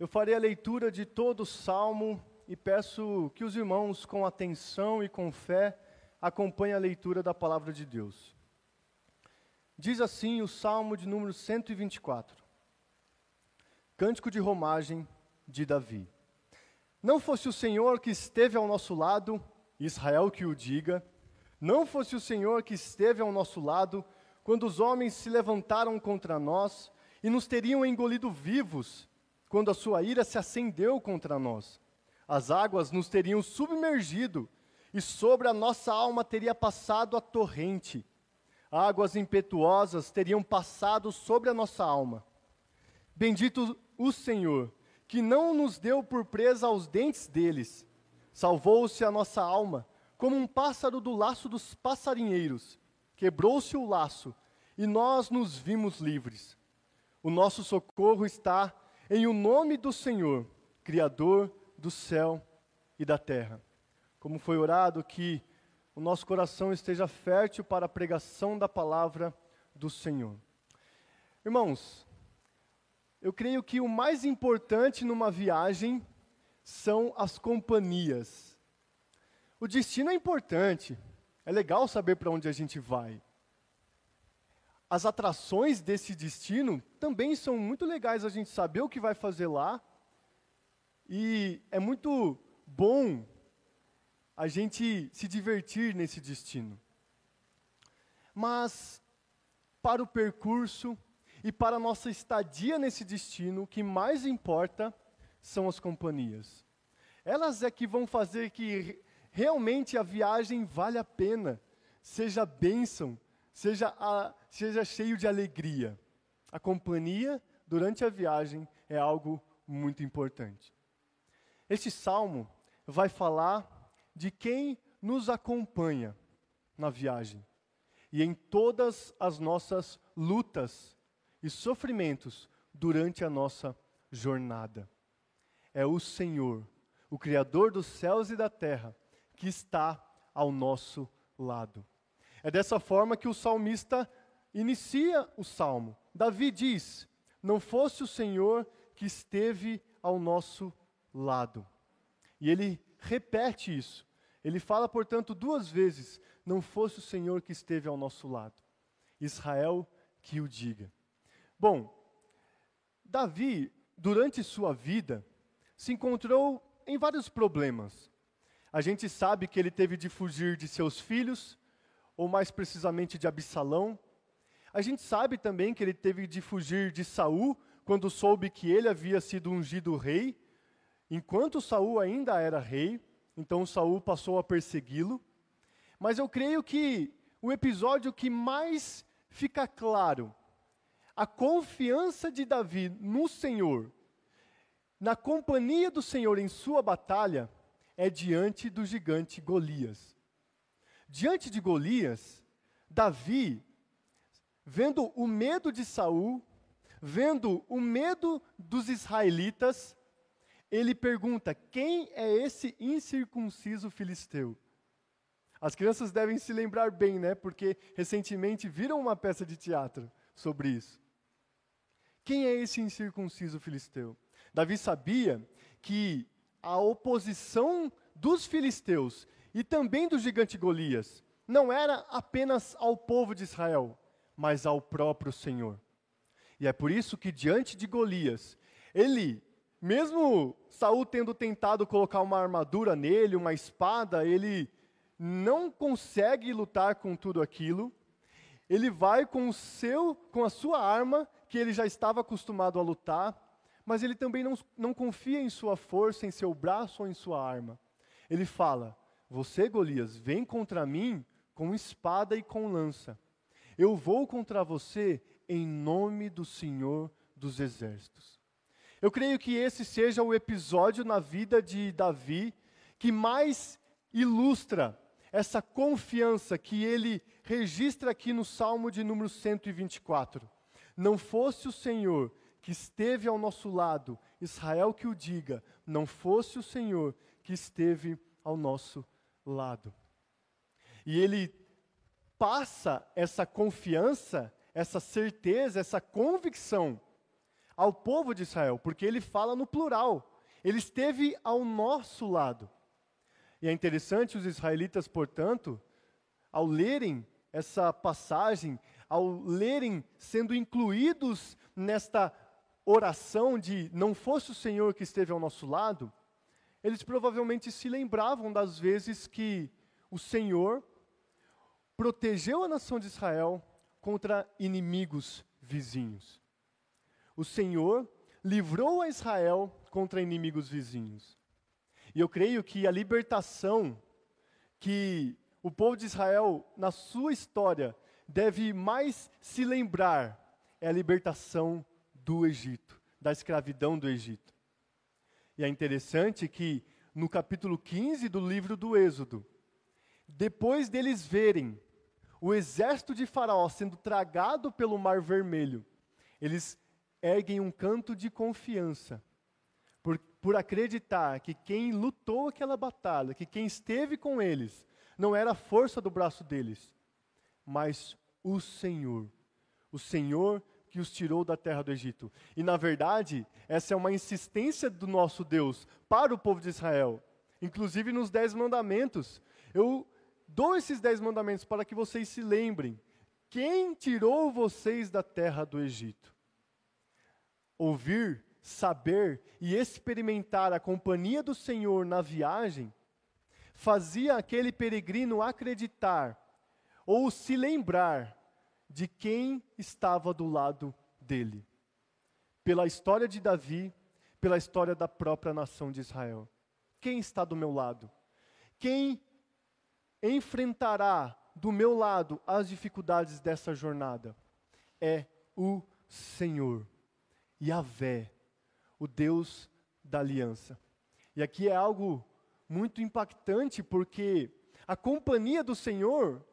Eu farei a leitura de todo o salmo e peço que os irmãos, com atenção e com fé, acompanhem a leitura da palavra de Deus. Diz assim o salmo de número 124. Cântico de romagem de Davi. Não fosse o Senhor que esteve ao nosso lado, Israel que o diga, não fosse o Senhor que esteve ao nosso lado, quando os homens se levantaram contra nós e nos teriam engolido vivos, quando a sua ira se acendeu contra nós. As águas nos teriam submergido e sobre a nossa alma teria passado a torrente. Águas impetuosas teriam passado sobre a nossa alma. Bendito o Senhor, que não nos deu por presa aos dentes deles. Salvou-se a nossa alma, como um pássaro do laço dos passarinheiros. Quebrou-se o laço, e nós nos vimos livres. O nosso socorro está em o nome do Senhor, Criador do céu e da terra. Como foi orado que o nosso coração esteja fértil para a pregação da palavra do Senhor. Irmãos, eu creio que o mais importante numa viagem são as companhias. O destino é importante, é legal saber para onde a gente vai. As atrações desse destino também são muito legais a gente saber o que vai fazer lá. E é muito bom a gente se divertir nesse destino. Mas, para o percurso, e para a nossa estadia nesse destino, o que mais importa são as companhias. Elas é que vão fazer que realmente a viagem vale a pena, seja bênção, seja, a, seja cheio de alegria. A companhia durante a viagem é algo muito importante. Este salmo vai falar de quem nos acompanha na viagem e em todas as nossas lutas e sofrimentos durante a nossa jornada. É o Senhor, o Criador dos céus e da terra, que está ao nosso lado. É dessa forma que o salmista inicia o salmo. Davi diz: Não fosse o Senhor que esteve ao nosso lado. E ele repete isso. Ele fala, portanto, duas vezes: Não fosse o Senhor que esteve ao nosso lado. Israel que o diga. Bom, Davi, durante sua vida, se encontrou em vários problemas. A gente sabe que ele teve de fugir de seus filhos, ou mais precisamente de Absalão. A gente sabe também que ele teve de fugir de Saul quando soube que ele havia sido ungido rei, enquanto Saul ainda era rei, então Saul passou a persegui-lo. Mas eu creio que o episódio que mais fica claro a confiança de Davi no Senhor, na companhia do Senhor em sua batalha, é diante do gigante Golias. Diante de Golias, Davi, vendo o medo de Saul, vendo o medo dos israelitas, ele pergunta: quem é esse incircunciso filisteu? As crianças devem se lembrar bem, né? Porque recentemente viram uma peça de teatro sobre isso. Quem é esse incircunciso filisteu? Davi sabia que a oposição dos filisteus e também do gigante Golias não era apenas ao povo de Israel, mas ao próprio Senhor. E é por isso que diante de Golias, ele, mesmo Saul tendo tentado colocar uma armadura nele, uma espada, ele não consegue lutar com tudo aquilo. Ele vai com o seu, com a sua arma que ele já estava acostumado a lutar, mas ele também não, não confia em sua força, em seu braço ou em sua arma. Ele fala: Você, Golias, vem contra mim com espada e com lança. Eu vou contra você em nome do Senhor dos Exércitos. Eu creio que esse seja o episódio na vida de Davi que mais ilustra essa confiança que ele registra aqui no Salmo de número 124 não fosse o Senhor que esteve ao nosso lado, Israel que o diga, não fosse o Senhor que esteve ao nosso lado. E ele passa essa confiança, essa certeza, essa convicção ao povo de Israel, porque ele fala no plural. Ele esteve ao nosso lado. E é interessante os israelitas, portanto, ao lerem essa passagem, ao lerem sendo incluídos nesta oração de não fosse o Senhor que esteve ao nosso lado, eles provavelmente se lembravam das vezes que o Senhor protegeu a nação de Israel contra inimigos vizinhos. O Senhor livrou a Israel contra inimigos vizinhos. E eu creio que a libertação que o povo de Israel, na sua história, deve mais se lembrar é a libertação do Egito, da escravidão do Egito. E é interessante que no capítulo 15 do livro do Êxodo, depois deles verem o exército de Faraó sendo tragado pelo Mar Vermelho, eles erguem um canto de confiança, por, por acreditar que quem lutou aquela batalha, que quem esteve com eles, não era a força do braço deles, mas o Senhor. O Senhor que os tirou da terra do Egito. E na verdade, essa é uma insistência do nosso Deus para o povo de Israel. Inclusive nos Dez Mandamentos. Eu dou esses Dez Mandamentos para que vocês se lembrem. Quem tirou vocês da terra do Egito? Ouvir, saber e experimentar a companhia do Senhor na viagem fazia aquele peregrino acreditar ou se lembrar de quem estava do lado dele. Pela história de Davi, pela história da própria nação de Israel. Quem está do meu lado? Quem enfrentará do meu lado as dificuldades dessa jornada? É o Senhor, Yahvé, o Deus da aliança. E aqui é algo muito impactante, porque a companhia do Senhor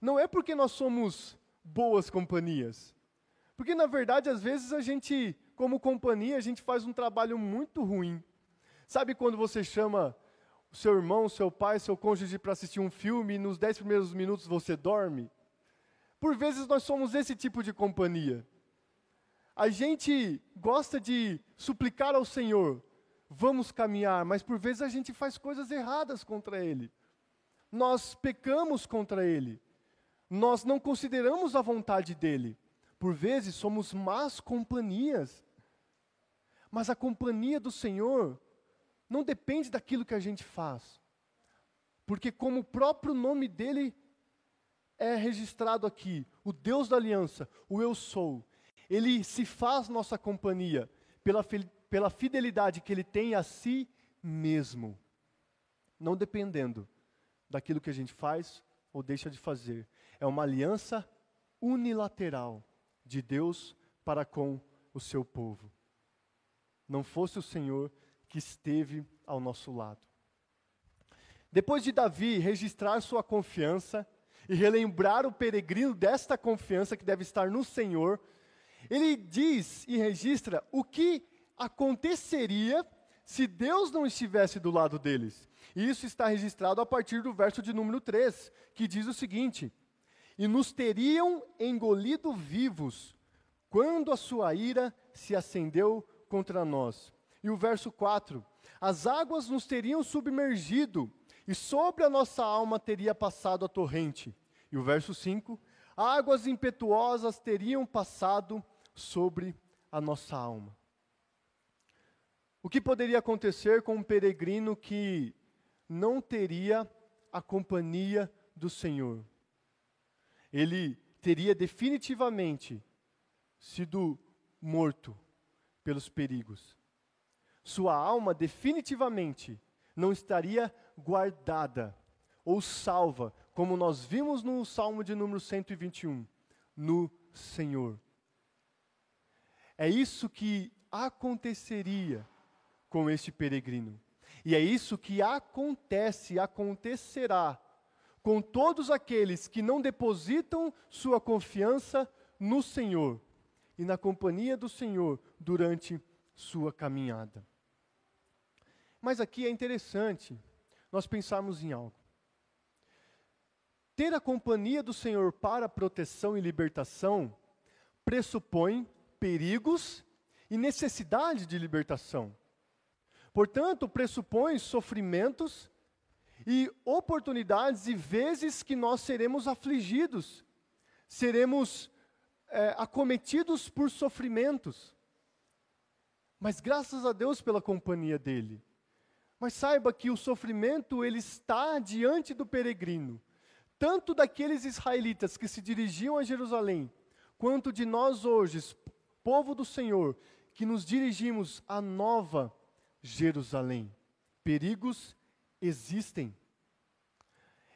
não é porque nós somos boas companhias. Porque, na verdade, às vezes a gente, como companhia, a gente faz um trabalho muito ruim. Sabe quando você chama o seu irmão, seu pai, seu cônjuge para assistir um filme e nos dez primeiros minutos você dorme? Por vezes nós somos esse tipo de companhia. A gente gosta de suplicar ao Senhor, vamos caminhar, mas por vezes a gente faz coisas erradas contra Ele. Nós pecamos contra Ele. Nós não consideramos a vontade dEle. Por vezes somos más companhias. Mas a companhia do Senhor não depende daquilo que a gente faz. Porque, como o próprio nome dele é registrado aqui, o Deus da aliança, o Eu Sou, ele se faz nossa companhia pela pela fidelidade que ele tem a si mesmo, não dependendo daquilo que a gente faz ou deixa de fazer. É uma aliança unilateral de Deus para com o seu povo. Não fosse o Senhor que esteve ao nosso lado. Depois de Davi registrar sua confiança e relembrar o peregrino desta confiança que deve estar no Senhor, ele diz e registra o que aconteceria se Deus não estivesse do lado deles. E isso está registrado a partir do verso de número 3, que diz o seguinte: E nos teriam engolido vivos, quando a sua ira se acendeu contra nós. E o verso 4: As águas nos teriam submergido, e sobre a nossa alma teria passado a torrente. E o verso 5: Águas impetuosas teriam passado sobre a nossa alma. O que poderia acontecer com um peregrino que não teria a companhia do Senhor? Ele teria definitivamente sido morto pelos perigos. Sua alma definitivamente não estaria guardada ou salva, como nós vimos no Salmo de número 121, no Senhor. É isso que aconteceria com este peregrino. E é isso que acontece, acontecerá com todos aqueles que não depositam sua confiança no Senhor e na companhia do Senhor durante sua caminhada. Mas aqui é interessante nós pensarmos em algo. Ter a companhia do Senhor para proteção e libertação pressupõe perigos e necessidade de libertação. Portanto, pressupõe sofrimentos e oportunidades e vezes que nós seremos afligidos, seremos é, acometidos por sofrimentos. Mas graças a Deus pela companhia dele. Mas saiba que o sofrimento ele está diante do peregrino, tanto daqueles israelitas que se dirigiam a Jerusalém, quanto de nós hoje, povo do Senhor, que nos dirigimos à nova Jerusalém. Perigos existem.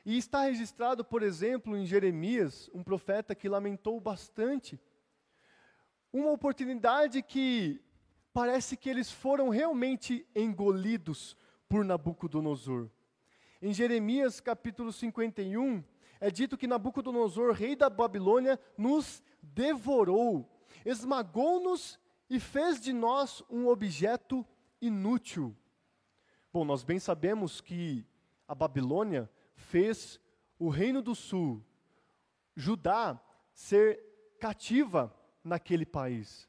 E está registrado, por exemplo, em Jeremias, um profeta que lamentou bastante. Uma oportunidade que parece que eles foram realmente engolidos por Nabucodonosor. Em Jeremias capítulo 51, é dito que Nabucodonosor, rei da Babilônia, nos devorou, esmagou-nos e fez de nós um objeto inútil. Bom, nós bem sabemos que a Babilônia fez o reino do sul, Judá, ser cativa naquele país.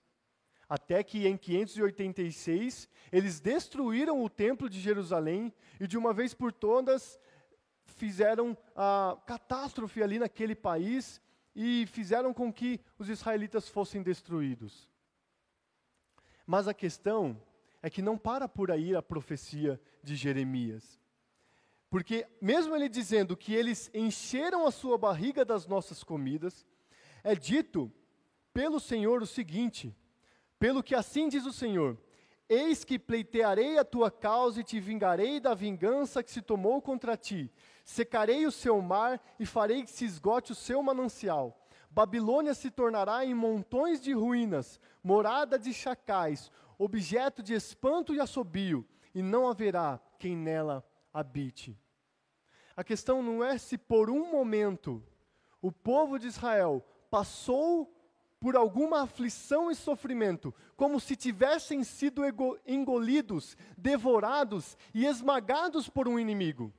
Até que em 586 eles destruíram o templo de Jerusalém e de uma vez por todas fizeram a catástrofe ali naquele país e fizeram com que os israelitas fossem destruídos. Mas a questão é que não para por aí a profecia de Jeremias. Porque, mesmo ele dizendo que eles encheram a sua barriga das nossas comidas, é dito pelo Senhor o seguinte: pelo que assim diz o Senhor: Eis que pleitearei a tua causa e te vingarei da vingança que se tomou contra ti. Secarei o seu mar e farei que se esgote o seu manancial. Babilônia se tornará em montões de ruínas, morada de chacais, objeto de espanto e assobio, e não haverá quem nela habite. A questão não é se por um momento o povo de Israel passou por alguma aflição e sofrimento, como se tivessem sido engolidos, devorados e esmagados por um inimigo.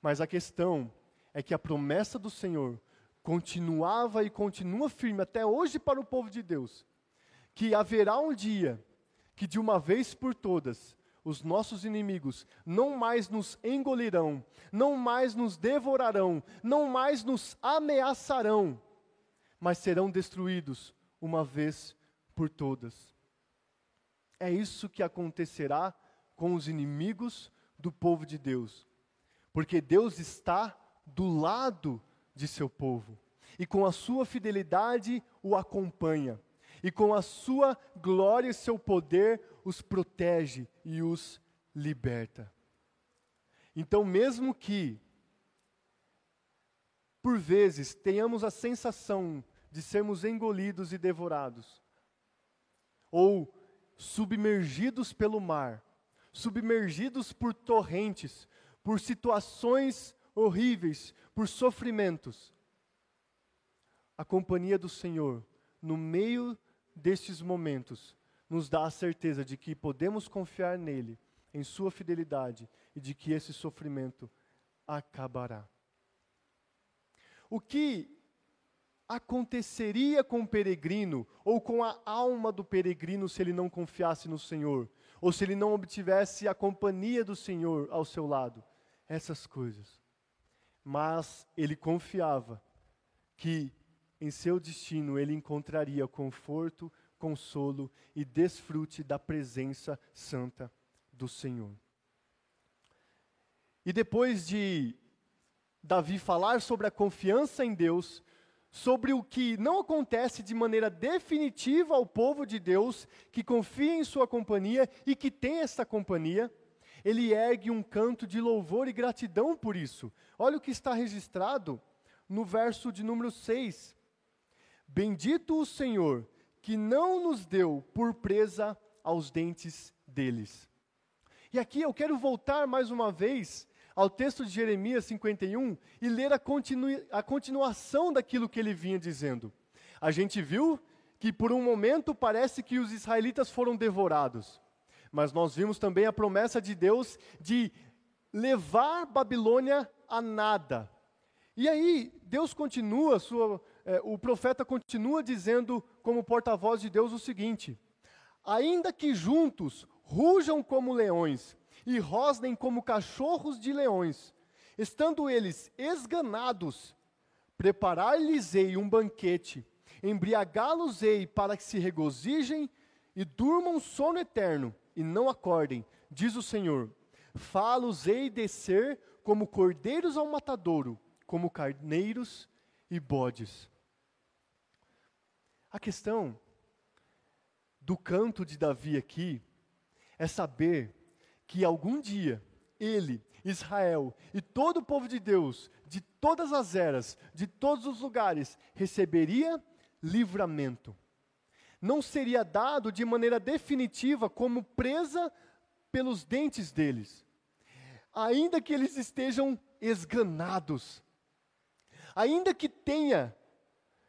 Mas a questão é que a promessa do Senhor continuava e continua firme até hoje para o povo de Deus, que haverá um dia que de uma vez por todas os nossos inimigos não mais nos engolirão, não mais nos devorarão, não mais nos ameaçarão, mas serão destruídos uma vez por todas. É isso que acontecerá com os inimigos do povo de Deus, porque Deus está do lado de seu povo e com a sua fidelidade o acompanha e com a sua glória e seu poder os protege e os liberta. Então, mesmo que, por vezes, tenhamos a sensação de sermos engolidos e devorados, ou submergidos pelo mar, submergidos por torrentes, por situações horríveis, por sofrimentos, a companhia do Senhor, no meio destes momentos, nos dá a certeza de que podemos confiar nele, em sua fidelidade e de que esse sofrimento acabará. O que aconteceria com o peregrino ou com a alma do peregrino se ele não confiasse no Senhor, ou se ele não obtivesse a companhia do Senhor ao seu lado? Essas coisas. Mas ele confiava que em seu destino ele encontraria conforto, consolo e desfrute da presença santa do Senhor. E depois de Davi falar sobre a confiança em Deus, sobre o que não acontece de maneira definitiva ao povo de Deus que confia em sua companhia e que tem essa companhia, ele ergue um canto de louvor e gratidão por isso. Olha o que está registrado no verso de número 6. Bendito o Senhor, que não nos deu por presa aos dentes deles. E aqui eu quero voltar mais uma vez ao texto de Jeremias 51 e ler a, continu a continuação daquilo que ele vinha dizendo. A gente viu que por um momento parece que os israelitas foram devorados, mas nós vimos também a promessa de Deus de levar Babilônia a nada. E aí, Deus continua, sua, é, o profeta continua dizendo, como porta-voz de Deus, o seguinte: Ainda que juntos rujam como leões e rosnem como cachorros de leões, estando eles esganados, preparar-lhes-ei um banquete, embriagá-los-ei para que se regozijem e durmam sono eterno e não acordem, diz o Senhor. Fá-los-ei descer como cordeiros ao matadouro, como carneiros e bodes. A questão do canto de Davi aqui é saber que algum dia ele, Israel e todo o povo de Deus, de todas as eras, de todos os lugares, receberia livramento. Não seria dado de maneira definitiva como presa pelos dentes deles, ainda que eles estejam esganados, ainda que tenha,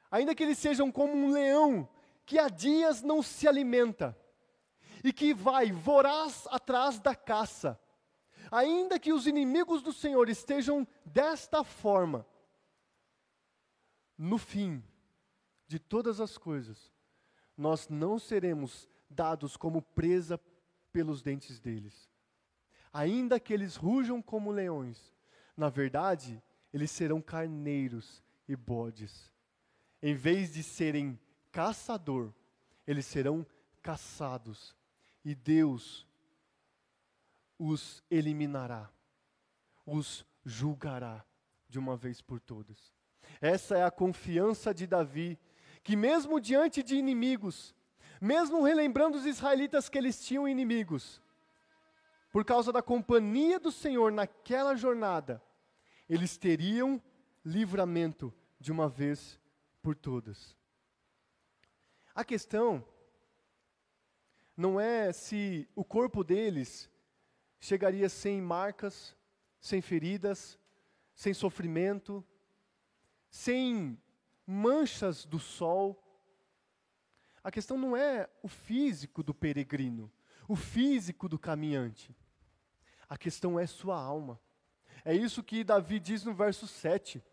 ainda que eles sejam como um leão que há dias não se alimenta e que vai voraz atrás da caça. Ainda que os inimigos do Senhor estejam desta forma, no fim de todas as coisas, nós não seremos dados como presa pelos dentes deles. Ainda que eles rujam como leões, na verdade, eles serão carneiros e bodes. Em vez de serem caçador, eles serão caçados e Deus os eliminará, os julgará de uma vez por todas. Essa é a confiança de Davi, que mesmo diante de inimigos, mesmo relembrando os israelitas que eles tinham inimigos, por causa da companhia do Senhor naquela jornada, eles teriam livramento de uma vez por todas. A questão não é se o corpo deles chegaria sem marcas, sem feridas, sem sofrimento, sem manchas do sol. A questão não é o físico do peregrino, o físico do caminhante. A questão é sua alma. É isso que Davi diz no verso 7.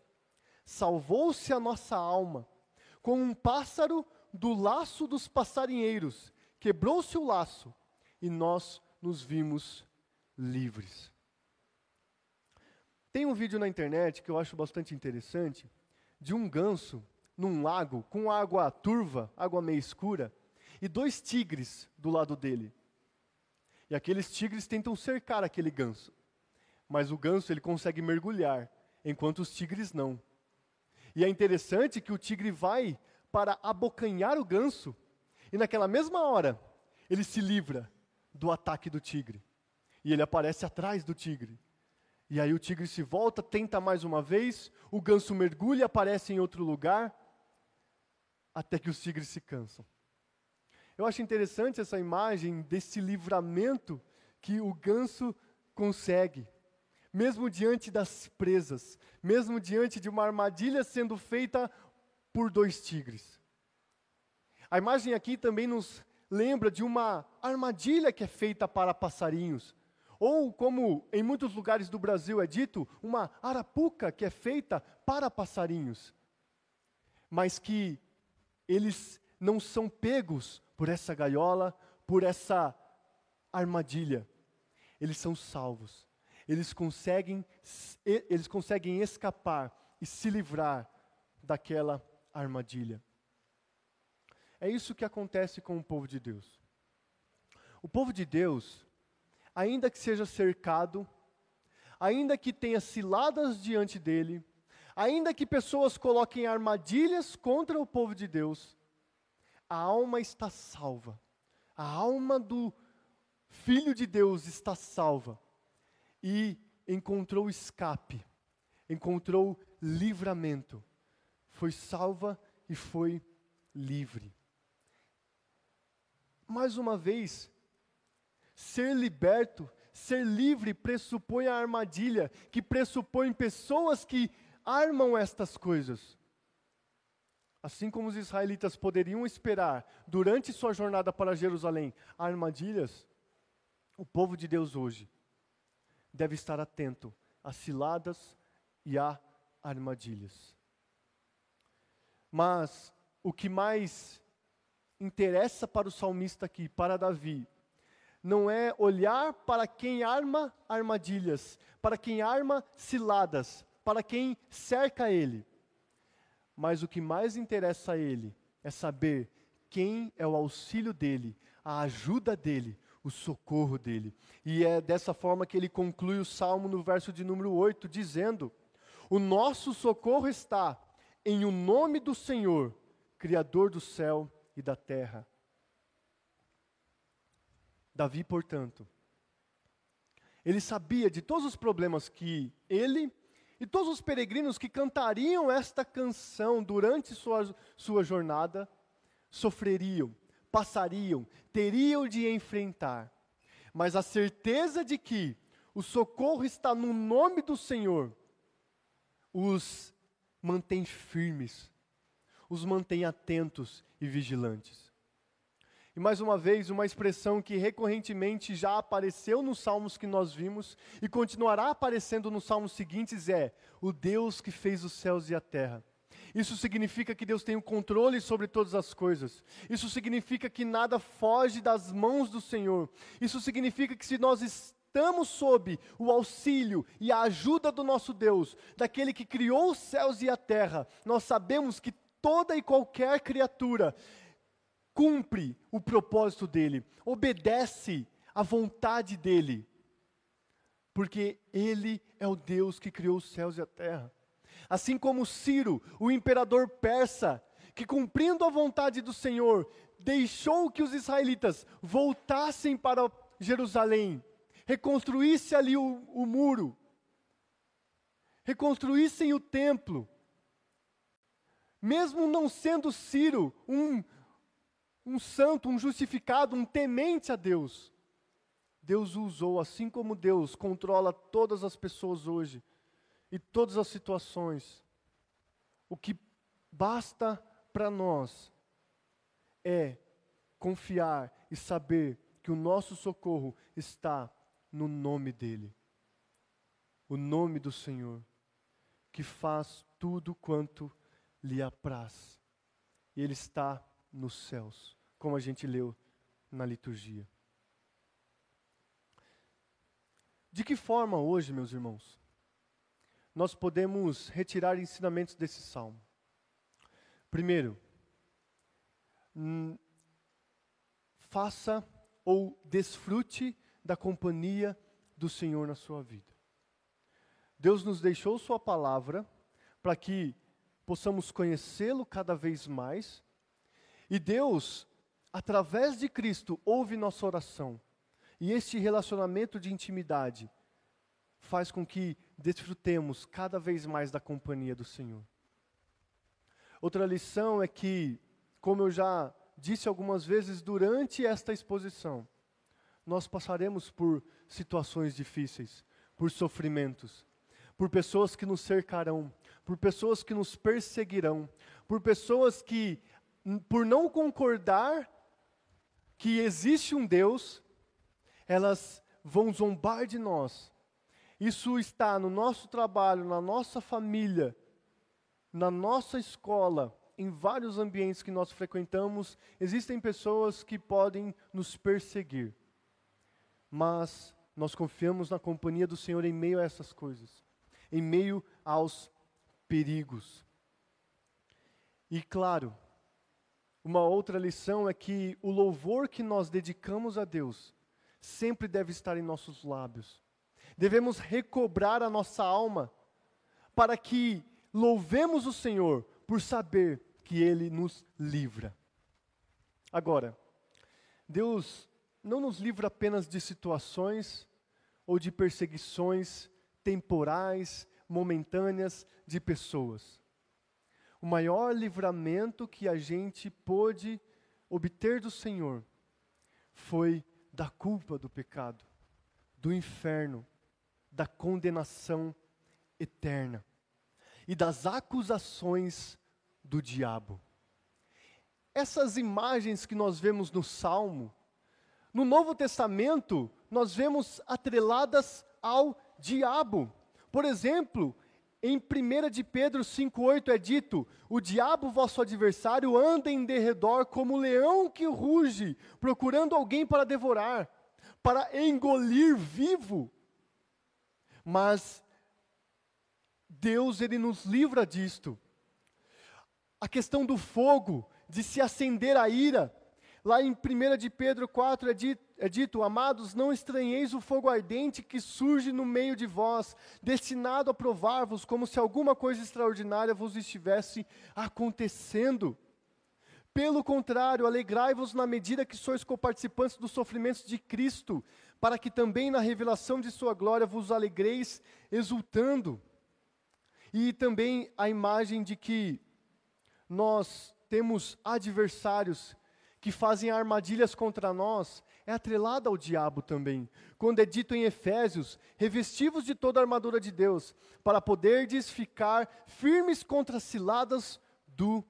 Salvou-se a nossa alma, como um pássaro do laço dos passarinheiros, quebrou-se o laço e nós nos vimos livres. Tem um vídeo na internet que eu acho bastante interessante, de um ganso num lago com água turva, água meio escura, e dois tigres do lado dele. E aqueles tigres tentam cercar aquele ganso. Mas o ganso ele consegue mergulhar, enquanto os tigres não. E é interessante que o tigre vai para abocanhar o ganso, e naquela mesma hora, ele se livra do ataque do tigre. E ele aparece atrás do tigre. E aí o tigre se volta, tenta mais uma vez, o ganso mergulha, aparece em outro lugar, até que os tigres se cansam. Eu acho interessante essa imagem desse livramento que o ganso consegue, mesmo diante das presas, mesmo diante de uma armadilha sendo feita por dois tigres. A imagem aqui também nos lembra de uma armadilha que é feita para passarinhos. Ou, como em muitos lugares do Brasil é dito, uma arapuca que é feita para passarinhos. Mas que eles não são pegos por essa gaiola, por essa armadilha. Eles são salvos. Eles conseguem, eles conseguem escapar e se livrar daquela armadilha. É isso que acontece com o povo de Deus. O povo de Deus, ainda que seja cercado, ainda que tenha ciladas diante dele, ainda que pessoas coloquem armadilhas contra o povo de Deus, a alma está salva. A alma do Filho de Deus está salva. E encontrou escape, encontrou livramento foi salva e foi livre. Mais uma vez, ser liberto, ser livre pressupõe a armadilha, que pressupõe pessoas que armam estas coisas. Assim como os israelitas poderiam esperar durante sua jornada para Jerusalém armadilhas, o povo de Deus hoje deve estar atento a ciladas e a armadilhas. Mas o que mais interessa para o salmista aqui, para Davi, não é olhar para quem arma armadilhas, para quem arma ciladas, para quem cerca ele. Mas o que mais interessa a ele é saber quem é o auxílio dele, a ajuda dele, o socorro dele. E é dessa forma que ele conclui o salmo no verso de número 8, dizendo: O nosso socorro está em o nome do Senhor, Criador do céu e da terra. Davi, portanto, ele sabia de todos os problemas que ele e todos os peregrinos que cantariam esta canção durante sua, sua jornada sofreriam, passariam, teriam de enfrentar. Mas a certeza de que o socorro está no nome do Senhor os mantém firmes, os mantém atentos e vigilantes. E mais uma vez, uma expressão que recorrentemente já apareceu nos salmos que nós vimos e continuará aparecendo nos salmos seguintes é: o Deus que fez os céus e a terra. Isso significa que Deus tem o controle sobre todas as coisas. Isso significa que nada foge das mãos do Senhor. Isso significa que se nós estamos sob o auxílio e a ajuda do nosso Deus, daquele que criou os céus e a terra, nós sabemos que toda e qualquer criatura cumpre o propósito dele, obedece à vontade dele, porque ele é o Deus que criou os céus e a terra. Assim como Ciro, o imperador persa, que cumprindo a vontade do Senhor, deixou que os israelitas voltassem para Jerusalém reconstruísse ali o, o muro, reconstruíssem o templo, mesmo não sendo Ciro um, um santo, um justificado, um temente a Deus, Deus o usou, assim como Deus controla todas as pessoas hoje e todas as situações. O que basta para nós é confiar e saber que o nosso socorro está no nome dEle. O nome do Senhor, que faz tudo quanto lhe apraz. E Ele está nos céus, como a gente leu na liturgia. De que forma hoje, meus irmãos, nós podemos retirar ensinamentos desse salmo? Primeiro, hum, faça ou desfrute da companhia do Senhor na sua vida. Deus nos deixou Sua palavra para que possamos conhecê-lo cada vez mais, e Deus, através de Cristo, ouve nossa oração, e este relacionamento de intimidade faz com que desfrutemos cada vez mais da companhia do Senhor. Outra lição é que, como eu já disse algumas vezes durante esta exposição, nós passaremos por situações difíceis, por sofrimentos, por pessoas que nos cercarão, por pessoas que nos perseguirão, por pessoas que, por não concordar que existe um Deus, elas vão zombar de nós. Isso está no nosso trabalho, na nossa família, na nossa escola, em vários ambientes que nós frequentamos, existem pessoas que podem nos perseguir mas nós confiamos na companhia do Senhor em meio a essas coisas, em meio aos perigos. E claro, uma outra lição é que o louvor que nós dedicamos a Deus sempre deve estar em nossos lábios. Devemos recobrar a nossa alma para que louvemos o Senhor por saber que Ele nos livra. Agora, Deus não nos livra apenas de situações ou de perseguições temporais, momentâneas de pessoas. O maior livramento que a gente pôde obter do Senhor foi da culpa do pecado, do inferno, da condenação eterna e das acusações do diabo. Essas imagens que nós vemos no Salmo no Novo Testamento, nós vemos atreladas ao diabo. Por exemplo, em 1 de Pedro 5,8 é dito: O diabo, vosso adversário, anda em derredor como leão que ruge, procurando alguém para devorar, para engolir vivo. Mas Deus, Ele nos livra disto. A questão do fogo, de se acender a ira, lá em 1 de Pedro 4 é dito, é dito: Amados, não estranheis o fogo ardente que surge no meio de vós, destinado a provar-vos, como se alguma coisa extraordinária vos estivesse acontecendo. Pelo contrário, alegrai-vos na medida que sois coparticipantes dos sofrimentos de Cristo, para que também na revelação de Sua glória vos alegreis, exultando. E também a imagem de que nós temos adversários que fazem armadilhas contra nós, é atrelada ao diabo também. Quando é dito em Efésios, revestivos de toda a armadura de Deus, para poderdes ficar firmes contra as ciladas do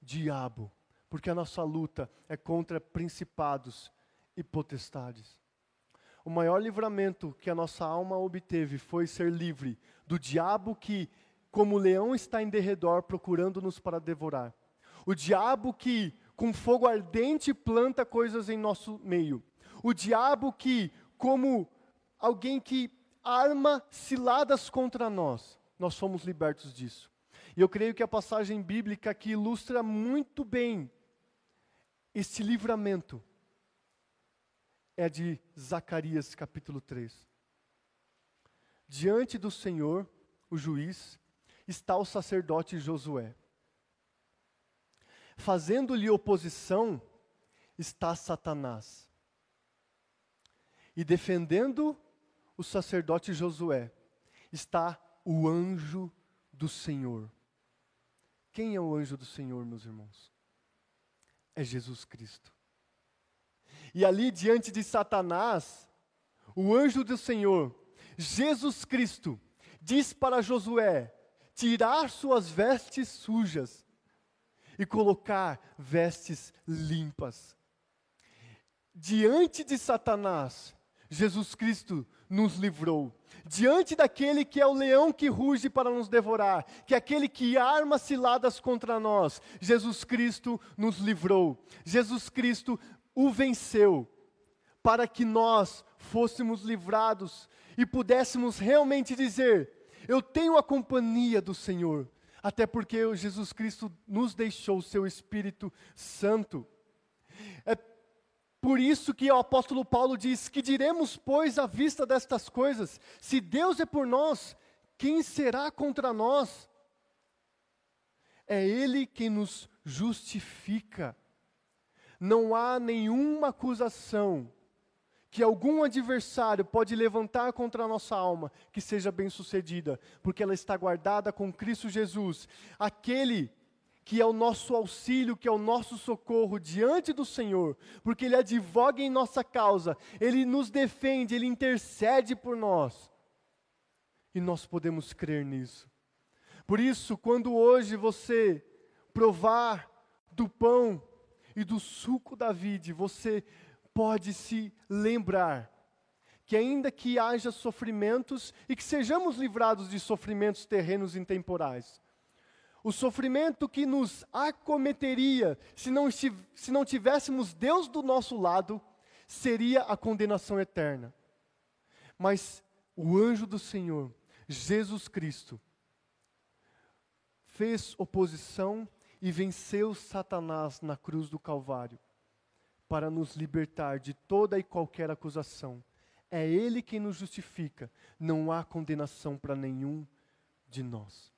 diabo. Porque a nossa luta é contra principados e potestades. O maior livramento que a nossa alma obteve foi ser livre do diabo que, como leão, está em derredor procurando-nos para devorar. O diabo que, com fogo ardente, planta coisas em nosso meio o diabo que, como alguém que arma ciladas contra nós, nós somos libertos disso. E eu creio que a passagem bíblica que ilustra muito bem este livramento é de Zacarias capítulo 3. Diante do Senhor, o juiz, está o sacerdote Josué. Fazendo-lhe oposição está Satanás. E defendendo o sacerdote Josué está o anjo do Senhor. Quem é o anjo do Senhor, meus irmãos? É Jesus Cristo. E ali diante de Satanás, o anjo do Senhor, Jesus Cristo, diz para Josué: tirar suas vestes sujas e colocar vestes limpas. Diante de Satanás, Jesus Cristo nos livrou. Diante daquele que é o leão que ruge para nos devorar, que é aquele que arma ciladas contra nós, Jesus Cristo nos livrou. Jesus Cristo o venceu, para que nós fôssemos livrados e pudéssemos realmente dizer: Eu tenho a companhia do Senhor, até porque Jesus Cristo nos deixou o seu Espírito Santo. Por isso que o apóstolo Paulo diz: Que diremos, pois, à vista destas coisas? Se Deus é por nós, quem será contra nós? É Ele quem nos justifica. Não há nenhuma acusação que algum adversário pode levantar contra a nossa alma que seja bem sucedida, porque ela está guardada com Cristo Jesus, aquele que é o nosso auxílio, que é o nosso socorro diante do Senhor, porque Ele advoga em nossa causa, Ele nos defende, Ele intercede por nós. E nós podemos crer nisso. Por isso, quando hoje você provar do pão e do suco da vide, você pode se lembrar que ainda que haja sofrimentos e que sejamos livrados de sofrimentos terrenos e temporais, o sofrimento que nos acometeria se não, se não tivéssemos Deus do nosso lado seria a condenação eterna. Mas o anjo do Senhor, Jesus Cristo, fez oposição e venceu Satanás na cruz do Calvário para nos libertar de toda e qualquer acusação. É Ele quem nos justifica, não há condenação para nenhum de nós.